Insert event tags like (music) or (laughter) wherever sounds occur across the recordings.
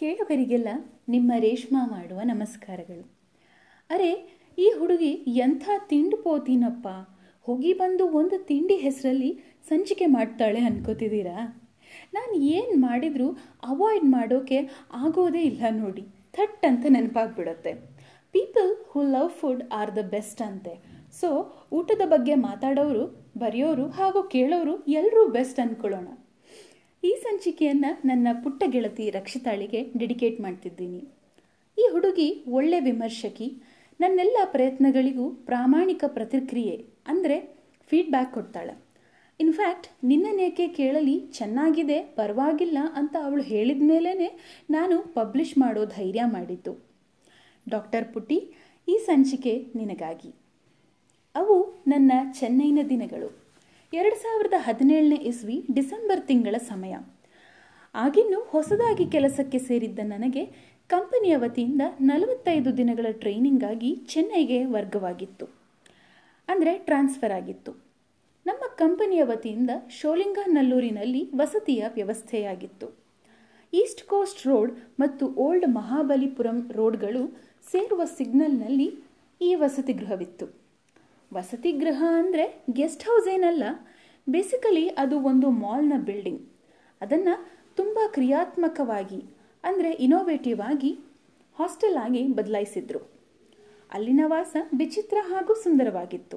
ಕೇಳುಗರಿಗೆಲ್ಲ ನಿಮ್ಮ ರೇಷ್ಮಾ ಮಾಡುವ ನಮಸ್ಕಾರಗಳು. ಅರೆ, ಈ ಹುಡುಗಿ ಎಂಥ ತಿಂಡು ಪೋತೀನಪ್ಪ? ಹೋಗಿ ಬಂದು ಒಂದು ತಿಂಡಿ ಹೆಸರಲ್ಲಿ ಸಂಚಿಕೆ ಮಾಡ್ತಾಳೆ ಅನ್ಕೋತಿದ್ದೀರಾ? ನಾನು ಏನು ಮಾಡಿದರೂ ಅವಾಯ್ಡ್ ಮಾಡೋಕೆ ಆಗೋದೇ ಇಲ್ಲ ನೋಡಿ. ಥಟ್ ಅಂತ ನೆನಪಾಗ್ಬಿಡುತ್ತೆ. People who love food are the best ಅಂತೆ. ಸೊ, ಊಟದ ಬಗ್ಗೆ ಮಾತಾಡೋರು, ಬರೆಯೋರು ಹಾಗೂ ಕೇಳೋರು ಎಲ್ಲರೂ ಬೆಸ್ಟ್ ಅಂದ್ಕೊಳ್ಳೋಣ ಈ ಸಂಚಿಕೆಯನ್ನು ನನ್ನ ಪುಟ್ಟ ಗೆಳತಿ ರಕ್ಷಿತಾಳಿಗೆ ಡೆಡಿಕೇಟ್ ಮಾಡ್ತಿದ್ದೀನಿ. ಈ ಹುಡುಗಿ ಒಳ್ಳೆ ವಿಮರ್ಶಕಿ. ನನ್ನೆಲ್ಲ ಪ್ರಯತ್ನಗಳಿಗೂ ಪ್ರಾಮಾಣಿಕ ಪ್ರತಿಕ್ರಿಯೆ, ಅಂದರೆ ಫೀಡ್ಬ್ಯಾಕ್ ಕೊಡ್ತಾಳೆ. ಇನ್ಫ್ಯಾಕ್ಟ್ ನಿನ್ನನೇಕೆ ಕೇಳಲಿ, ಚೆನ್ನಾಗಿದೆ, ಪರವಾಗಿಲ್ಲ ಅಂತ ಅವಳು ಹೇಳಿದ ಮೇಲೇ ನಾನು ಪಬ್ಲಿಷ್ ಮಾಡೋ ಧೈರ್ಯ ಮಾಡಿದ್ದು. ಡಾಕ್ಟರ್ ಪುಟ್ಟಿ, ಈ ಸಂಚಿಕೆ ನಿನಗಾಗಿ. ಅವು ನನ್ನ ಚೆನ್ನೈನ ದಿನಗಳು. ಎರಡು ಸಾವಿರದ ಹದಿನೇಳನೇ ಇಸ್ವಿ ಡಿಸೆಂಬರ್ ತಿಂಗಳ ಸಮಯ. ಆಗಿನ್ನೂ ಹೊಸದಾಗಿ ಕೆಲಸಕ್ಕೆ ಸೇರಿದ್ದ ನನಗೆ ಕಂಪನಿಯ ವತಿಯಿಂದ ನಲವತ್ತೈದು ದಿನಗಳ ಟ್ರೈನಿಂಗಾಗಿ ಚೆನ್ನೈಗೆ ವರ್ಗವಾಗಿತ್ತು. ಅಂದರೆ ಟ್ರಾನ್ಸ್ಫರ್ ಆಗಿತ್ತು. ನಮ್ಮ ಕಂಪನಿಯ ವತಿಯಿಂದ ಶೋಲಿಂಗನಲ್ಲೂರಿನಲ್ಲಿ ವಸತಿಯ ವ್ಯವಸ್ಥೆಯಾಗಿತ್ತು. ಈಸ್ಟ್ ಕೋಸ್ಟ್ ರೋಡ್ ಮತ್ತು ಓಲ್ಡ್ ಮಹಾಬಲಿಪುರಂ ರೋಡ್ಗಳು ಸೇರುವ ಸಿಗ್ನಲ್ನಲ್ಲಿ ಈ ವಸತಿ ಗೃಹವಿತ್ತು. ವಸತಿ ಗೃಹ ಅಂದರೆ ಗೆಸ್ಟ್ ಹೌಸ್ ಏನಲ್ಲ ಬೇಸಿಕಲಿ ಅದು ಒಂದು ಮಾಲ್ನ ಬಿಲ್ಡಿಂಗ್ ಅದನ್ನು ತುಂಬ ಕ್ರಿಯಾತ್ಮಕವಾಗಿ ಅಂದರೆ ಇನೋವೇಟಿವ್ ಆಗಿ ಹಾಸ್ಟೆಲ್ ಆಗಿ ಬದಲಾಯಿಸಿದ್ರು. ಅಲ್ಲಿನ ವಾಸ ವಿಚಿತ್ರ ಹಾಗೂ ಸುಂದರವಾಗಿತ್ತು.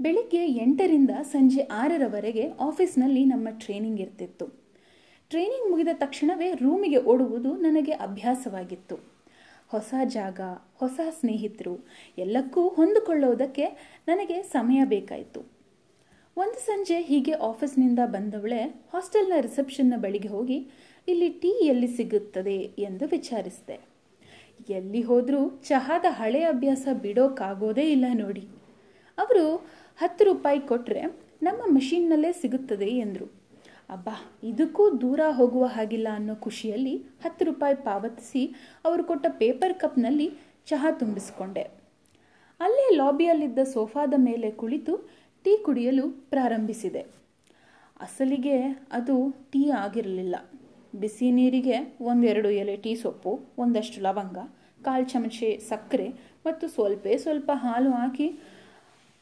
ಬೆಳಿಗ್ಗೆ ಎಂಟರಿಂದ ಸಂಜೆ ಆರರವರೆಗೆ ಆಫೀಸ್ನಲ್ಲಿ ನಮ್ಮ ಟ್ರೈನಿಂಗ್ ಇರ್ತಿತ್ತು. ಟ್ರೈನಿಂಗ್ ಮುಗಿದ ತಕ್ಷಣವೇ ರೂಮಿಗೆ ಓಡುವುದು ನನಗೆ ಅಭ್ಯಾಸವಾಗಿತ್ತು. ಹೊಸ ಜಾಗ, ಹೊಸ ಸ್ನೇಹಿತರು ಎಲ್ಲಕ್ಕೂ ಹೊಂದಿಕೊಳ್ಳೋದಕ್ಕೆ ನನಗೆ ಸಮಯ ಬೇಕಾಯಿತು. ಒಂದು ಸಂಜೆ ಹೀಗೆ ಆಫೀಸ್ನಿಂದ ಬಂದವಳೆ ಹಾಸ್ಟೆಲ್ನ ರಿಸೆಪ್ಷನ್ನ ಬಳಿಗೆ ಹೋಗಿ ಇಲ್ಲಿ ಟೀ ಎಲ್ಲಿ ಸಿಗುತ್ತದೆ ಎಂದು ವಿಚಾರಿಸಿದೆ. ಎಲ್ಲಿ ಹೋದರೂ ಚಹಾದ ಹಳೆಯ ಅಭ್ಯಾಸ ಬಿಡೋಕ್ಕಾಗೋದೇ ಇಲ್ಲ ನೋಡಿ. ಅವರು ಹತ್ತು ರೂಪಾಯಿ ಕೊಟ್ಟರೆ ನಮ್ಮ ಮಷೀನ್ನಲ್ಲೇ ಸಿಗುತ್ತದೆ ಎಂದರು. ಅಬ್ಬಾ, ಇದಕ್ಕೂ ದೂರ ಹೋಗುವ ಹಾಗಿಲ್ಲ ಅನ್ನೋ ಖುಷಿಯಲ್ಲಿ ಹತ್ತು ರೂಪಾಯಿ ಪಾವತಿಸಿ ಅವರು ಕೊಟ್ಟ ಪೇಪರ್ ಕಪ್ನಲ್ಲಿ ಚಹಾ ತುಂಬಿಸಿಕೊಂಡೆ. ಅಲ್ಲೇ ಲಾಬಿಯಲ್ಲಿದ್ದ ಸೋಫಾದ ಮೇಲೆ ಕುಳಿತು ಟೀ ಕುಡಿಯಲು ಪ್ರಾರಂಭಿಸಿದೆ. ಅಸಲಿಗೆ ಅದು ಟೀ ಆಗಿರಲಿಲ್ಲ. ಬಿಸಿ ನೀರಿಗೆ ಒಂದೆರಡು ಎಲೆ ಟೀ ಸೊಪ್ಪು, ಒಂದಷ್ಟು ಲವಂಗ, ಕಾಲು ಚಮಚೆ ಸಕ್ಕರೆ ಮತ್ತು ಸ್ವಲ್ಪ ಸ್ವಲ್ಪ ಹಾಲು ಹಾಕಿ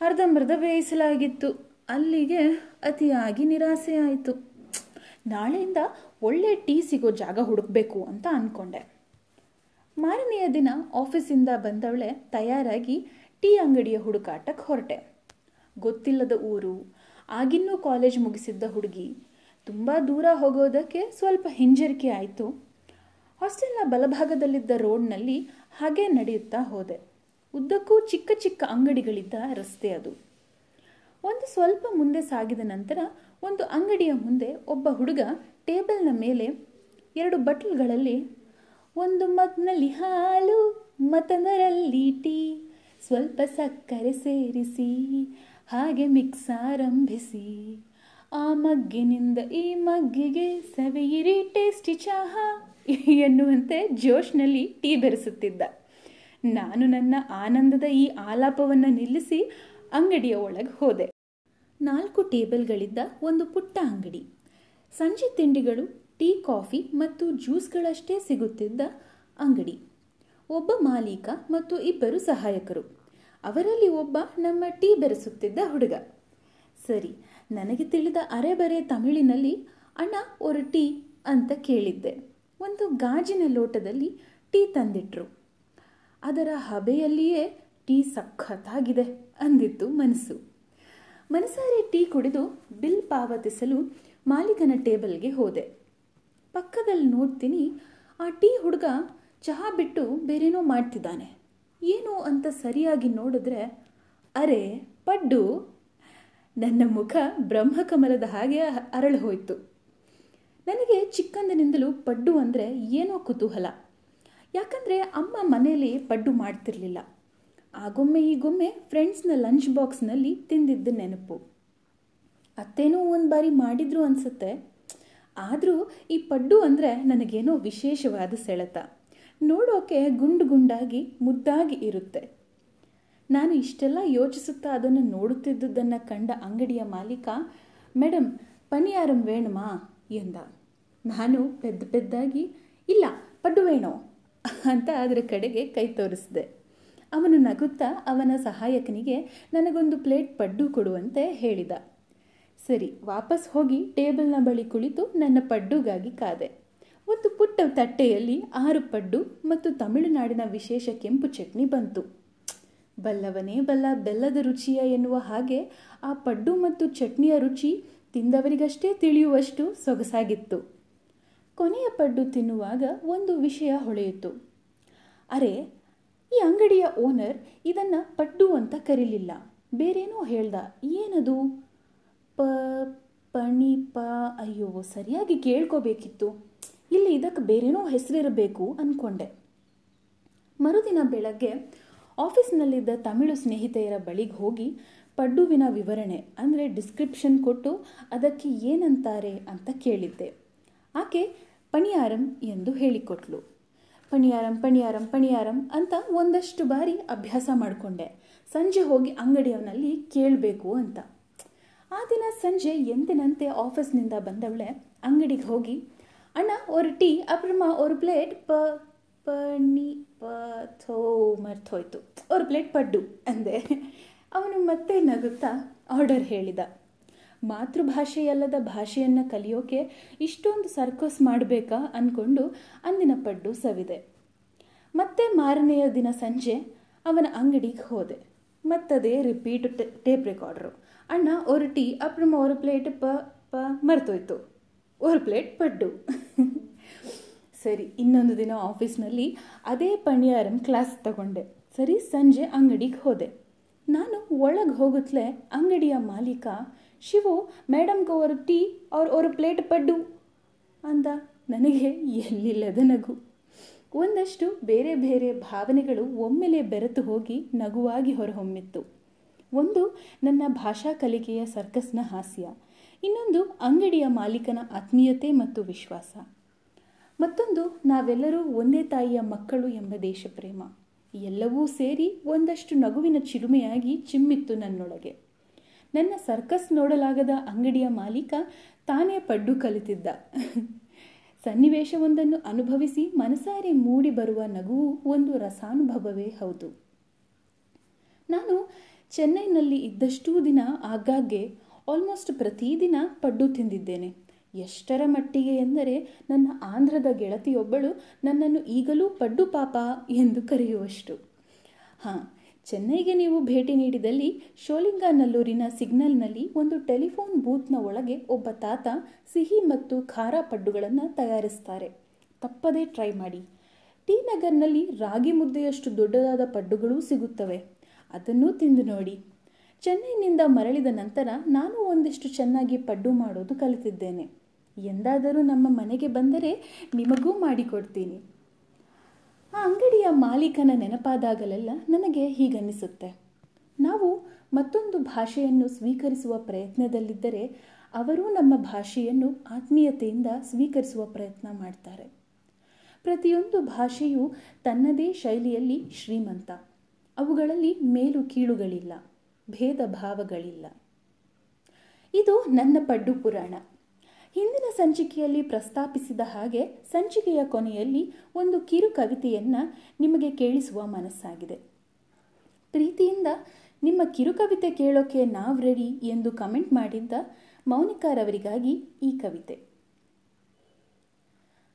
ಅರ್ಧಂಬರ್ಧ ಬೇಯಿಸಲಾಗಿತ್ತು. ಅಲ್ಲಿಗೆ ಅತಿಯಾಗಿ ನಿರಾಸೆ ಆಯಿತು ನಾಳೆಯಿಂದ ಒಳ್ಳೆ ಟೀ ಸಿಗೋ ಜಾಗ ಹುಡುಕಬೇಕು ಅಂತ ಅಂದ್ಕೊಂಡೆ ಮಾರನೆಯ ದಿನ ಆಫೀಸಿಂದ ಬಂದವಳೆ ತಯಾರಾಗಿ ಟೀ ಅಂಗಡಿಯ ಹುಡುಕಾಟಕ್ಕೆ ಹೊರಟೆ. ಗೊತ್ತಿಲ್ಲದ ಊರು, ಆಗಿನ್ನೂ ಕಾಲೇಜ್ ಮುಗಿಸಿದ್ದ ಹುಡುಗಿ, ತುಂಬ ದೂರ ಹೋಗೋದಕ್ಕೆ ಸ್ವಲ್ಪ ಹಿಂಜರಿಕೆ ಆಯಿತು. ಹಾಸ್ಟೆಲ್ನ ಬಲಭಾಗದಲ್ಲಿದ್ದ ರೋಡ್ನಲ್ಲಿ ಹಾಗೆ ನಡೆಯುತ್ತಾ ಹೋದೆ. ಉದ್ದಕ್ಕೂ ಚಿಕ್ಕ ಚಿಕ್ಕ ಅಂಗಡಿಗಳಿದ್ದ ರಸ್ತೆ ಅದು. ಒಂದು ಸ್ವಲ್ಪ ಮುಂದೆ ಸಾಗಿದ ನಂತರ ಒಂದು ಅಂಗಡಿಯ ಮುಂದೆ ಒಬ್ಬ ಹುಡುಗ ಟೇಬಲ್ನ ಮೇಲೆ ಎರಡು ಬಟ್ಲುಗಳಲ್ಲಿ ಒಂದು ಮಗ್ನಲ್ಲಿ ಹಾಲು, ಮತ್ತೊಂದರಲ್ಲಿ ಟೀ, ಸ್ವಲ್ಪ ಸಕ್ಕರೆ ಸೇರಿಸಿ, ಹಾಗೆ ಮಿಕ್ಸ್ ಆರಂಭಿಸಿ. ಆ ಮಗ್ಗಿನಿಂದ ಈ ಮಗ್ಗಿಗೆ ಸವೆಯಿರಿ ಟೇಸ್ಟಿ ಚಹಾ ಎನ್ನುವಂತೆ ಜೋಶ್ನಲ್ಲಿ ಟೀ ಬೆರೆಸುತ್ತಿದ್ದ. ನಾನು ನನ್ನ ಆನಂದದ ಈ ಆಲಾಪವನ್ನು ನಿಲ್ಲಿಸಿ ಅಂಗಡಿಯ ಒಳಗೆ ಹೋದೆ. ನಾಲ್ಕು ಟೇಬಲ್ಗಳಿದ್ದ ಒಂದು ಪುಟ್ಟ ಅಂಗಡಿ. ಸಂಜೆ ತಿಂಡಿಗಳು, ಟೀ, ಕಾಫಿ ಮತ್ತು ಜ್ಯೂಸ್ಗಳಷ್ಟೇ ಸಿಗುತ್ತಿದ್ದ ಅಂಗಡಿ. ಒಬ್ಬ ಮಾಲೀಕ ಮತ್ತು ಇಬ್ಬರು ಸಹಾಯಕರು. ಅವರಲ್ಲಿ ಒಬ್ಬ ನಮ್ಮ ಟೀ ಬೆರೆಸುತ್ತಿದ್ದ ಹುಡುಗ. ಸರಿ, ನನಗೆ ತಿಳಿದ ಅರೆಬರೆ ತಮಿಳಿನಲ್ಲಿ, ಅಣ್ಣ ಒರ ಟೀ ಅಂತ ಕೇಳಿದ್ದೆ. ಒಂದು ಗಾಜಿನ ಲೋಟದಲ್ಲಿ ಟೀ ತಂದಿಟ್ರು. ಅದರ ಹಬೆಯಲ್ಲಿಯೇ ಟೀ ಸಖತ್ತಾಗಿದೆ ಅಂದಿತ್ತು ಮನಸ್ಸು. ಮನಸಾರೆ ಟೀ ಕುಡಿದು ಬಿಲ್ ಪಾವತಿಸಲು ಮಾಲೀಕನ ಟೇಬಲ್ಗೆ ಹೋದೆ. ಪಕ್ಕದಲ್ಲಿ ನೋಡ್ತೀನಿ, ಆ ಟೀ ಹುಡುಗ ಚಹಾ ಬಿಟ್ಟು ಬೇರೇನೋ ಮಾಡ್ತಿದ್ದಾನೆ. ಏನು ಅಂತ ಸರಿಯಾಗಿ ನೋಡಿದ್ರೆ, ಅರೆ ಪಡ್ಡು! ನನ್ನ ಮುಖ ಬ್ರಹ್ಮಕಮಲದ ಹಾಗೆ ಅರಳು ಹೋಯಿತು. ನನಗೆ ಚಿಕ್ಕಂದಿನಿಂದಲೂ ಪಡ್ಡು ಅಂದರೆ ಏನೋ ಕುತೂಹಲ. ಯಾಕಂದರೆ ಅಮ್ಮ ಮನೆಯಲ್ಲಿ ಪಡ್ಡು ಮಾಡ್ತಿರ್ಲಿಲ್ಲ. ಆಗೊಮ್ಮೆ ಈಗೊಮ್ಮೆ ಫ್ರೆಂಡ್ಸ್ನ ಲಂಚ್ ಬಾಕ್ಸ್ನಲ್ಲಿ ತಿಂದಿದ್ದ ನೆನಪು. ಅತ್ತೇನೋ ಒಂದು ಬಾರಿ ಮಾಡಿದ್ರು ಅನಿಸುತ್ತೆ. ಆದರೂ ಈ ಪಡ್ಡು ಅಂದರೆ ನನಗೇನೋ ವಿಶೇಷವಾದ ಸೆಳೆತ. ನೋಡೋಕೆ ಗುಂಡು ಗುಂಡಾಗಿ ಮುದ್ದಾಗಿ ಇರುತ್ತೆ. ನಾನು ಇಷ್ಟೆಲ್ಲ ಯೋಚಿಸುತ್ತಾ ಅದನ್ನು ನೋಡುತ್ತಿದ್ದುದನ್ನು ಕಂಡ ಅಂಗಡಿಯ ಮಾಲೀಕ ಮೇಡಮ್ ಪನಿಯಾರಂ ವೇಣುಮಾ? ಎಂದ. ನಾನು ಪೆದ್ದ ಪೆದ್ದಾಗಿ, ಇಲ್ಲ, ಪಡ್ಡು ವೇಣೋ, ಅಂತ ಅದರ ಕಡೆಗೆ ಕೈ ತೋರಿಸಿದೆ. ಅವನು ನಗುತ್ತಾ ಅವನ ಸಹಾಯಕನಿಗೆ, ನನಗೊಂದು ಪ್ಲೇಟ್ ಪಡ್ಡು ಕೊಡುವಂತೆ ಹೇಳಿದ. ಸರಿ, ವಾಪಸ್ ಹೋಗಿ ಟೇಬಲ್ನ ಬಳಿ ಕುಳಿತು ನನ್ನ ಪಡ್ಡುಗಾಗಿ ಕಾದೆ. ಒಂದು ಪುಟ್ಟ ತಟ್ಟೆಯಲ್ಲಿ ಆರು ಪಡ್ಡು ಮತ್ತು ತಮಿಳುನಾಡಿನ ವಿಶೇಷ ಕೆಂಪು ಚಟ್ನಿ ಬಂತು. ಬಲ್ಲವನೇ ಬಲ್ಲ, ಬೆಲ್ಲದ ರುಚಿಯ ಎನ್ನುವ ಹಾಗೆ ಆ ಪಡ್ಡು ಮತ್ತು ಚಟ್ನಿಯ ರುಚಿ ತಿಂದವರಿಗಷ್ಟೇ ತಿಳಿಯುವಷ್ಟು ಸೊಗಸಾಗಿತ್ತು. ಕೊನೆಯ ಪಡ್ಡು ತಿನ್ನುವಾಗ ಒಂದು ವಿಷಯ ಹೊಳೆಯಿತು. ಅರೆ ಈ ಅಂಗಡಿಯ ಓನರ್ ಇದನ್ನು ಪಡ್ಡು ಅಂತ ಕರೀಲಿಲ್ಲ. ಬೇರೇನೋ ಹೇಳ್ದ, ಏನದು? ಪ, ಪಣಿಪ, ಅಯ್ಯೋ, ಸರಿಯಾಗಿ ಕೇಳ್ಕೋಬೇಕಿತ್ತು. ಇಲ್ಲಿ ಇದಕ್ಕೆ ಬೇರೇನೋ ಹೆಸರಿರಬೇಕು ಅಂದ್ಕೊಂಡೆ ಮರುದಿನ ಬೆಳಗ್ಗೆ ಆಫೀಸ್ನಲ್ಲಿದ್ದ ತಮಿಳು ಸ್ನೇಹಿತೆಯರ ಬಳಿಗೆ ಹೋಗಿ ಪಡ್ಡುವಿನ ವಿವರಣೆ, ಅಂದರೆ ಡಿಸ್ಕ್ರಿಪ್ಷನ್ ಕೊಟ್ಟು ಅದಕ್ಕೆ ಏನಂತಾರೆ ಅಂತ ಕೇಳಿದ್ದೆ. ಆಕೆ, ಪಣಿಯಾರಂ ಎಂದು ಹೇಳಿಕೊಟ್ಲು. ಪಣಿಯಾರಂ ಪಣಿಯಾರಂ ಪಣಿಯಾರಂ ಅಂತ ಒಂದಷ್ಟು ಬಾರಿ ಅಭ್ಯಾಸ ಮಾಡಿಕೊಂಡೆ ಸಂಜೆ ಹೋಗಿ ಅಂಗಡಿಯವನಲ್ಲಿ ಕೇಳಬೇಕು ಅಂತ ಆ ದಿನ ಸಂಜೆ ಎಂದಿನಂತೆ ಆಫೀಸ್ನಿಂದ ಬಂದವಳೆ ಅಂಗಡಿಗೆ ಹೋಗಿ ಅಣ್ಣ ஒரு ಟೀ ಅಪ್ರಮ ஒரு ಪ್ಲೇಟ್ ಪ ಪಣಿ ಪ ಥೋ ಮರ್ತೋಯ್ತು ஒரு ಪ್ಲೇಟ್ ಪಡ್ಡು ಅಂದೆ ಅವನು ಮತ್ತೆ ನಗುತ್ತಾ ಆರ್ಡರ್ ಹೇಳಿದ ಮಾತೃಭಾಷೆಯಲ್ಲದ ಭಾಷೆಯನ್ನು ಕಲಿಯೋಕೆ ಇಷ್ಟೊಂದು ಸರ್ಕಸ್ ಮಾಡಬೇಕಾ ಅಂದ್ಕೊಂಡು ಅಂದಿನ ಪಡ್ಡು ಸವಿದೆ ಮತ್ತೆ ಮಾರನೆಯ ದಿನ ಸಂಜೆ ಅವನ ಅಂಗಡಿಗೆ ಹೋದೆ ಮತ್ತದೇ ರಿಪೀಟ್ ಟೇಪ್ ರೆಕಾರ್ಡ್ರು ಅಣ್ಣ ஒரு ಟೀ ಅಪ್ರಮ ஒரு ಪ್ಲೇಟ್ ಪ ಪ ಮರ್ತೋಯ್ತು ஒரு ಪ್ಲೇಟ್ ಪಡ್ಡು (laughs) ಸರಿ ಇನ್ನೊಂದು ದಿನ ಆಫೀಸ್ನಲ್ಲಿ ಅದೇ ಪಣಿಯಾರಂ ಕ್ಲಾಸ್ ತಗೊಂಡೆ ಸರಿ ಸಂಜೆ ಅಂಗಡಿಗೆ ಹೋದೆ ನಾನು ಒಳಗೆ ಹೋಗುತ್ತಲೇ ಅಂಗಡಿಯ ಮಾಲೀಕ ಶಿವು ಮೇಡಮ್ಗೆ ಅವರು ಟೀ, ಅವ್ರ ಅವ್ರ ಪ್ಲೇಟ್ ಪಡ್ಡು ಅಂದ. ನನಗೆ ಎಲ್ಲಿಲ್ಲದ ನಗು. ಒಂದಷ್ಟು ಬೇರೆ ಬೇರೆ ಭಾವನೆಗಳು ಒಮ್ಮೆಲೆ ಬೆರೆತು ಹೋಗಿ ನಗುವಾಗಿ ಹೊರಹೊಮ್ಮಿತ್ತು. ಒಂದು, ನನ್ನ ಭಾಷಾ ಕಲಿಕೆಯ ಸರ್ಕಸ್ನ ಹಾಸ್ಯ. ಇನ್ನೊಂದು, ಅಂಗಡಿಯ ಮಾಲೀಕನ ಆತ್ಮೀಯತೆ ಮತ್ತು ವಿಶ್ವಾಸ. ಮತ್ತೊಂದು, ನಾವೆಲ್ಲರೂ ಒಂದೇ ತಾಯಿಯ ಮಕ್ಕಳು ಎಂಬ ದೇಶಪ್ರೇಮ. ಎಲ್ಲವೂ ಸೇರಿ ಒಂದಷ್ಟು ನಗುವಿನ ಚಿಲುಮೆಯಾಗಿ ಚಿಮ್ಮಿತ್ತು ನನ್ನೊಳಗೆ. ನನ್ನ ಸರ್ಕಸ್ ನೋಡಲಾಗದ ಅಂಗಡಿಯ ಮಾಲೀಕ ತಾನೇ ಪಡ್ಡು ಕಲಿತಿದ್ದ. ಸನ್ನಿವೇಶವೊಂದನ್ನು ಅನುಭವಿಸಿ ಮನಸಾರೆ ಮೂಡಿ ಬರುವ ನಗುವು ಒಂದು ರಸಾನುಭವವೇ ಹೌದು. ನಾನು ಚೆನ್ನೈನಲ್ಲಿ ಇದ್ದಷ್ಟೂ ದಿನ ಆಗಾಗ್ಗೆ ಆಲ್ಮೋಸ್ಟ್ ಪ್ರತಿದಿನ ಪಡ್ಡು ತಿಂದಿದ್ದೇನೆ. ಎಷ್ಟರ ಮಟ್ಟಿಗೆ ಎಂದರೆ ನನ್ನ ಆಂಧ್ರದ ಗೆಳತಿಯೊಬ್ಬಳು ನನ್ನನ್ನು ಈಗಲೂ ಪಡ್ಡು ಪಾಪ ಎಂದು ಕರೆಯುವಷ್ಟು. ಹಾಂ ಚೆನ್ನೈಗೆ ನೀವು ಭೇಟಿ ನೀಡಿದಲ್ಲಿ ಶೋಲಿಂಗನಲ್ಲೂರಿನ ಸಿಗ್ನಲ್ನಲ್ಲಿ ಒಂದು ಟೆಲಿಫೋನ್ ಬೂತ್ನ ಒಳಗೆ ಒಬ್ಬ ತಾತ ಸಿಹಿ ಮತ್ತು ಖಾರ ಪಡ್ಡುಗಳನ್ನು ತಯಾರಿಸ್ತಾರೆ. ತಪ್ಪದೇ ಟ್ರೈ ಮಾಡಿ. ಟಿ ನಗರ್ನಲ್ಲಿ ರಾಗಿ ಮುದ್ದೆಯಷ್ಟು ದೊಡ್ಡದಾದ ಪಡ್ಡುಗಳೂ ಸಿಗುತ್ತವೆ. ಅದನ್ನೂ ತಿಂದು ನೋಡಿ. ಚೆನ್ನೈನಿಂದ ಮರಳಿದ ನಂತರ ನಾನು ಒಂದಿಷ್ಟು ಚೆನ್ನಾಗಿ ಪಡ್ಡು ಮಾಡೋದು ಕಲಿತಿದ್ದೇನೆ. ಎಂದಾದರೂ ನಮ್ಮ ಮನೆಗೆ ಬಂದರೆ ನಿಮಗೂ ಮಾಡಿಕೊಡ್ತೀನಿ. ಆ ಅಂಗಡಿಯ ಮಾಲೀಕನ ನೆನಪಾದಾಗಲೆಲ್ಲ ನನಗೆ ಹೀಗನ್ನಿಸುತ್ತೆ. ನಾವು ಮತ್ತೊಂದು ಭಾಷೆಯನ್ನು ಸ್ವೀಕರಿಸುವ ಪ್ರಯತ್ನದಲ್ಲಿದ್ದರೆ ಅವರೂ ನಮ್ಮ ಭಾಷೆಯನ್ನು ಆತ್ಮೀಯತೆಯಿಂದ ಸ್ವೀಕರಿಸುವ ಪ್ರಯತ್ನ ಮಾಡ್ತಾರೆ. ಪ್ರತಿಯೊಂದು ಭಾಷೆಯು ತನ್ನದೇ ಶೈಲಿಯಲ್ಲಿ ಶ್ರೀಮಂತ. ಅವುಗಳಲ್ಲಿ ಮೇಲು ಕೀಳುಗಳಿಲ್ಲ, ಭೇದ ಭಾವಗಳಿಲ್ಲ. ಇದು ನನ್ನ ಪಡ್ಡು ಪುರಾಣ. ಹಿಂದಿನ ಸಂಚಿಕೆಯಲ್ಲಿ ಪ್ರಸ್ತಾಪಿಸಿದ ಹಾಗೆ ಸಂಚಿಕೆಯ ಕೊನೆಯಲ್ಲಿ ಒಂದು ಕಿರು ಕವಿತೆಯನ್ನು ನಿಮಗೆ ಕೇಳಿಸುವ ಮನಸ್ಸಾಗಿದೆ. ಪ್ರೀತಿಯಿಂದ ನಿಮ್ಮ ಕಿರುಕವಿತೆ ಕೇಳೋಕೆ ನಾವು ರೆಡಿ ಎಂದು ಕಮೆಂಟ್ ಮಾಡಿದ್ದ ಮೌನಿಕಾರವರಿಗಾಗಿ ಈ ಕವಿತೆ.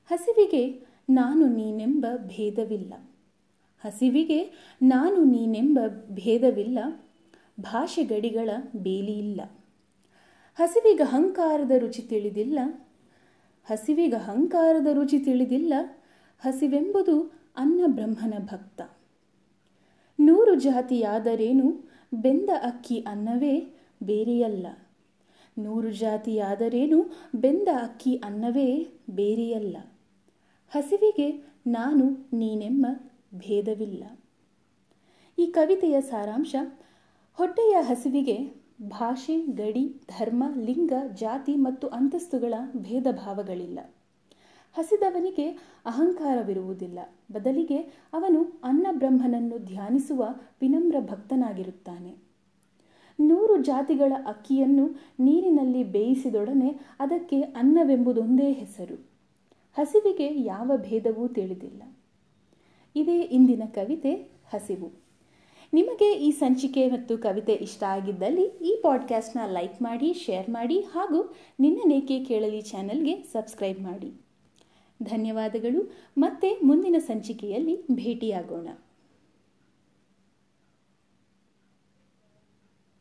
ಹಸಿವಿಗೆ ನಾನು ನೀನೆಂಬ ಭೇದವಿಲ್ಲ. ಹಸಿವಿಗೆ ನಾನು ನೀನೆಂಬ ಭೇದವಿಲ್ಲ. ಭಾಷೆ ಗಡಿಗಳ ಬೇಲಿಯಿಲ್ಲ ಹಸಿವಿಗ ಅಹಂಕಾರದ ರುಚಿ ತಿಳಿದಿಲ್ಲ. ಹಸಿವಿಗ ಅಹಂಕಾರದ ರುಚಿ ತಿಳಿದಿಲ್ಲ. ಹಸಿವೆಂಬುದು ಅನ್ನ ಬ್ರಹ್ಮನ ಭಕ್ತ. ನೂರು ಜಾತಿಯಾದರೇನು? ಬೆಂದ ಅಕ್ಕಿ ಅನ್ನವೇ ಬೇರೆಯಲ್ಲ. ನೂರು ಜಾತಿಯಾದರೇನು? ಬೆಂದ ಅಕ್ಕಿ ಅನ್ನವೇ ಬೇರೆಯಲ್ಲ. ಹಸಿವಿಗೆ ನಾನು, ನೀನೆಂಬ ಭೇದವಿಲ್ಲ. ಈ ಕವಿತೆಯ ಸಾರಾಂಶ, ಹೊಟ್ಟೆಯ ಹಸಿವಿಗೆ ಭಾಷೆ, ಗಡಿ, ಧರ್ಮ, ಲಿಂಗ, ಜಾತಿ ಮತ್ತು ಅಂತಸ್ತುಗಳ ಭೇದ ಭಾವಗಳಿಲ್ಲ ಹಸಿದವನಿಗೆ ಅಹಂಕಾರವಿರುವುದಿಲ್ಲ. ಬದಲಿಗೆ ಅವನು ಅನ್ನಬ್ರಹ್ಮನನ್ನು ಧ್ಯಾನಿಸುವ ವಿನಮ್ರ ಭಕ್ತನಾಗಿರುತ್ತಾನೆ. ನೂರು ಜಾತಿಗಳ ಅಕ್ಕಿಯನ್ನು ನೀರಿನಲ್ಲಿ ಬೇಯಿಸಿದೊಡನೆ ಅದಕ್ಕೆ ಅನ್ನವೆಂಬುದೊಂದೇ ಹೆಸರು. ಹಸಿವಿಗೆ ಯಾವ ಭೇದವೂ ತಿಳಿದಿಲ್ಲ. ಇದೇ ಇಂದಿನ ಕವಿತೆ ಹಸಿವು. ನಿಮಗೆ ಈ ಸಂಚಿಕೆ ಮತ್ತು ಕವಿತೆ ಇಷ್ಟ ಆಗಿದ್ದಲ್ಲಿ ಈ ಪಾಡ್ಕ್ಯಾಸ್ಟ್ನ ಲೈಕ್ ಮಾಡಿ ಶೇರ್ ಮಾಡಿ ಹಾಗೂ ನಿನ್ನ ನೇಕೆ ಕೇಳಲಿ ಚಾನೆಲ್ಗೆ ಸಬ್ಸ್ಕ್ರೈಬ್ ಮಾಡಿ. ಧನ್ಯವಾದಗಳು. ಮತ್ತೆ ಮುಂದಿನ ಸಂಚಿಕೆಯಲ್ಲಿ ಭೇಟಿಯಾಗೋಣ.